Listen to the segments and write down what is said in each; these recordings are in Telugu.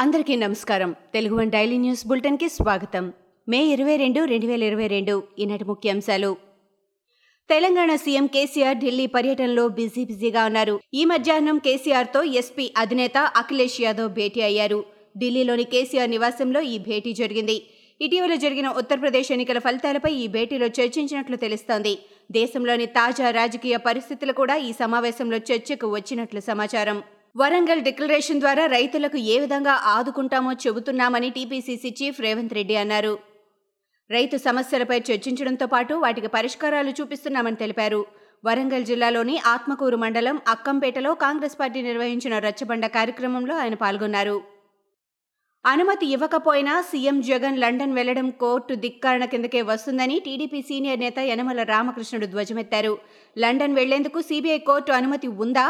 అందరికీ నమస్కారం. తెలుగు వన్ డైలీ న్యూస్ బులెటిన్కి స్వాగతం. మే ఇరవై రెండు రెండు వేల ఇరవై రెండు ఈనాటి ముఖ్యాంశాలు. తెలంగాణ సీఎం కేసీఆర్ ఢిల్లీ పర్యటనలో బిజీ బిజీగా ఉన్నారు. ఈ మధ్యాహ్నం కేసీఆర్తో ఎస్పీ అధినేత అఖిలేష్ యాదవ్ భేటీ అయ్యారు. ఢిల్లీలోని కేసీఆర్ నివాసంలో ఈ భేటీ జరిగింది. ఇటీవల జరిగిన ఉత్తరప్రదేశ్ ఎన్నికల ఫలితాలపై ఈ భేటీలో చర్చించినట్లు తెలుస్తోంది. దేశంలోని తాజా రాజకీయ పరిస్థితులు కూడా ఈ సమావేశంలో చర్చకు వచ్చినట్లు సమాచారం. వరంగల్ డిక్లరేషన్ ద్వారా రైతులకు ఏ విధంగా ఆదుకుంటామో చెబుతున్నామని టీపీసీసీ చీఫ్ రేవంత్ రెడ్డి అన్నారు. రైతు సమస్యలపై చర్చించడంతో పాటు వాటికి పరిష్కారాలు చూపిస్తున్నామని తెలిపారు. వరంగల్ జిల్లాలోని ఆత్మకూరు మండలం అక్కంపేటలో కాంగ్రెస్ పార్టీ నిర్వహించిన రచ్చబండ కార్యక్రమంలో ఆయన పాల్గొన్నారు. అనుమతి ఇవ్వకపోయినా సీఎం జగన్ లండన్ వెళ్ళడం కోర్టు ధిక్కారణ కిందకే వస్తుందని టీడీపీ సీనియర్ నేత యనమల రామకృష్ణుడు ధ్వజమెత్తారు. లండన్ వెళ్ళేందుకు సీబీఐ కోర్టు అనుమతి ఉందా?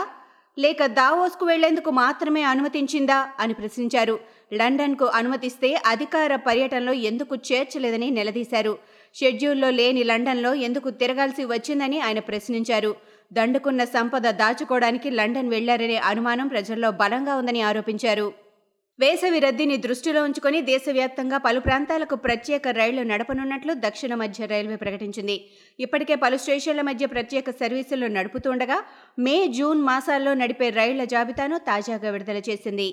లేక దావోస్కు వెళ్ళేందుకు మాత్రమే అనుమతించిందా అని ప్రశ్నించారు. లండన్కు అనుమతిస్తే అధికార పర్యటనలో ఎందుకు చేర్చలేదని నిలదీశారు. షెడ్యూల్లో లేని లండన్లో ఎందుకు తిరగాల్సి వచ్చిందని ఆయన ప్రశ్నించారు. దండుకున్న సంపద దాచుకోవడానికి లండన్ వెళ్ళారనే అనుమానం ప్రజల్లో బలంగా ఉందని ఆరోపించారు. వేసవి రద్దీని దృష్టిలో ఉంచుకొని దేశవ్యాప్తంగా పలు ప్రాంతాలకు ప్రత్యేక రైళ్ళు నడపనున్నట్లు దక్షిణ మధ్య రైల్వే ప్రకటించింది. ఇప్పటికే పలు స్టేషన్ల మధ్య ప్రత్యేక సర్వీసులు నడుపుతుండగా మే జూన్ మాసాల్లో నడిపే రైళ్ళ జాబితాను తాజాగా విడుదల చేసింది.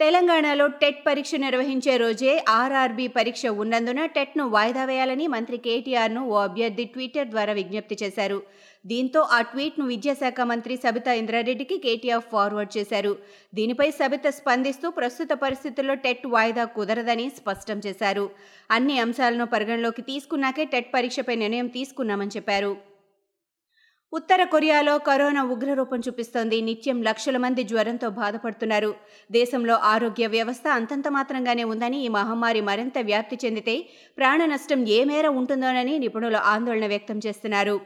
తెలంగాణలో టెట్ పరీక్ష నిర్వహించే రోజే ఆర్ఆర్బీ పరీక్ష ఉన్నందున టెట్ను వాయిదా వేయాలని మంత్రి కేటీఆర్ను ఓ అభ్యర్థి ట్విట్టర్ ద్వారా విజ్ఞప్తి చేశారు. దీంతో ఆ ట్వీట్ను విద్యాశాఖ మంత్రి సబితా ఇంద్రారెడ్డికి కేటీఆర్ ఫార్వర్డ్ చేశారు. దీనిపై సబిత స్పందిస్తూ ప్రస్తుత పరిస్థితుల్లో టెట్ వాయిదా కుదరదని స్పష్టం చేశారు. అన్ని అంశాలను పరిగణలోకి తీసుకున్నాకే టెట్ పరీక్షపై నిర్ణయం తీసుకున్నామని చెప్పారు. ఉత్తర కొరియాలో కరోనా ఉగ్రరూపం చూపిస్తోంది. నిత్యం లక్షల మంది జ్వరంతో బాధపడుతున్నారు. దేశంలో ఆరోగ్య వ్యవస్థ అంతంత మాత్రంగానే ఉందని ఈ మహమ్మారి మరింత వ్యాప్తి చెందితే ప్రాణ నష్టం ఏ మేర ఉంటుందోనని నిపుణులు ఆందోళన వ్యక్తం చేస్తున్నారు.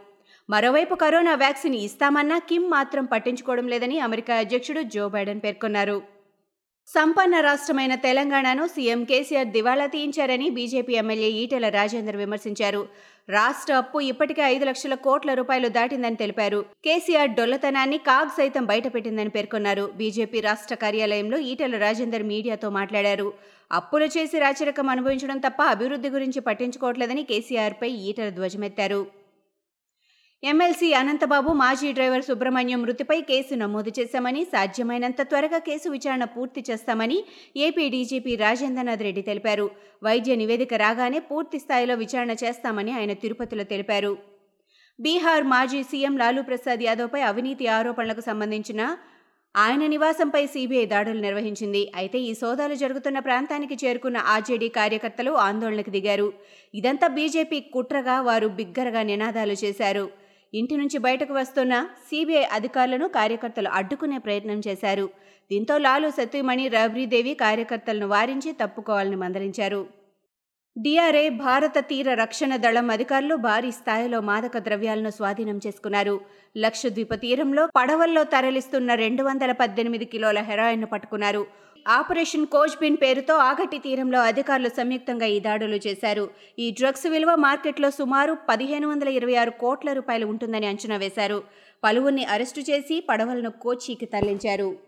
మరోవైపు కరోనా వ్యాక్సిన్ ఇస్తామన్నా కిమ్ మాత్రం పట్టించుకోవడం లేదని అమెరికా అధ్యక్షుడు జో బైడెన్ పేర్కొన్నారు. సంపన్న రాష్ట్రమైన తెలంగాణను సీఎం కేసీఆర్ దివాళా తీయించారని బీజేపీ ఎమ్మెల్యే ఈటెల రాజేందర్ విమర్శించారు. రాష్ట్ర అప్పు ఇప్పటికే ఐదు లక్షల కోట్ల రూపాయలు దాటిందని తెలిపారు. కేసీఆర్ డొల్లతనాన్ని కాగ్ సైతం బయటపెట్టిందని పేర్కొన్నారు. బీజేపీ రాష్ట్ర కార్యాలయంలో ఈటెల రాజేందర్ మీడియాతో మాట్లాడారు. అప్పులు చేసి రాచరికం అనుభవించడం తప్ప అభివృద్ధి గురించి పట్టించుకోవట్లేదని కేసీఆర్పై ఈటెల ధ్వజమెత్తారు. ఎమ్మెల్సీ అనంతబాబు మాజీ డ్రైవర్ సుబ్రహ్మణ్యం మృతిపై కేసు నమోదు చేశామని సాధ్యమైనంత త్వరగా కేసు విచారణ పూర్తి చేస్తామని ఏపీ డీజీపీ రాజేంద్రనాథ్ రెడ్డి తెలిపారు. వైద్య నివేదిక రాగానే పూర్తి స్థాయిలో విచారణ చేస్తామని ఆయన తిరుపతిలో తెలిపారు. బీహార్ మాజీ సీఎం లాలూ ప్రసాద్ యాదవ్పై అవినీతి ఆరోపణలకు సంబంధించిన ఆయన నివాసంపై సీబీఐ దాడులు నిర్వహించింది. అయితే ఈ సోదాలు జరుగుతున్న ప్రాంతానికి చేరుకున్న ఆర్జేడీ కార్యకర్తలు ఆందోళనకు దిగారు. ఇదంతా బీజేపీ కుట్రగా వారు బిగ్గరగా నినాదాలు చేశారు. ఇంటి నుంచి బయటకు వస్తున్న సీబీఐ అధికారులను కార్యకర్తలు అడ్డుకునే ప్రయత్నం చేశారు. దీంతో లాలు సత్యమణి రబ్రీదేవి కార్యకర్తలను వారించి తప్పుకోవాలని మందలించారు. డిఆర్ఏ భారత తీర రక్షణ దళం అధికారులు భారీ స్థాయిలో మాదక ద్రవ్యాలను స్వాధీనం చేసుకున్నారు. లక్షద్వీప తీరంలో పడవల్లో తరలిస్తున్న రెండు వందల పద్దెనిమిది కిలోల హెరాయిన్ను పట్టుకున్నారు. ఆపరేషన్ కోచ్బిన్ పేరుతో ఆగట్టి తీరంలో అధికారులు సంయుక్తంగా ఈ దాడులు చేశారు. ఈ డ్రగ్స్ విలువ మార్కెట్లో సుమారు పదిహేను వందల ఇరవై ఆరు కోట్ల రూపాయలు ఉంటుందని అంచనా వేశారు. పలువురిని అరెస్టు చేసి పడవలను కోచీకి తరలించారు.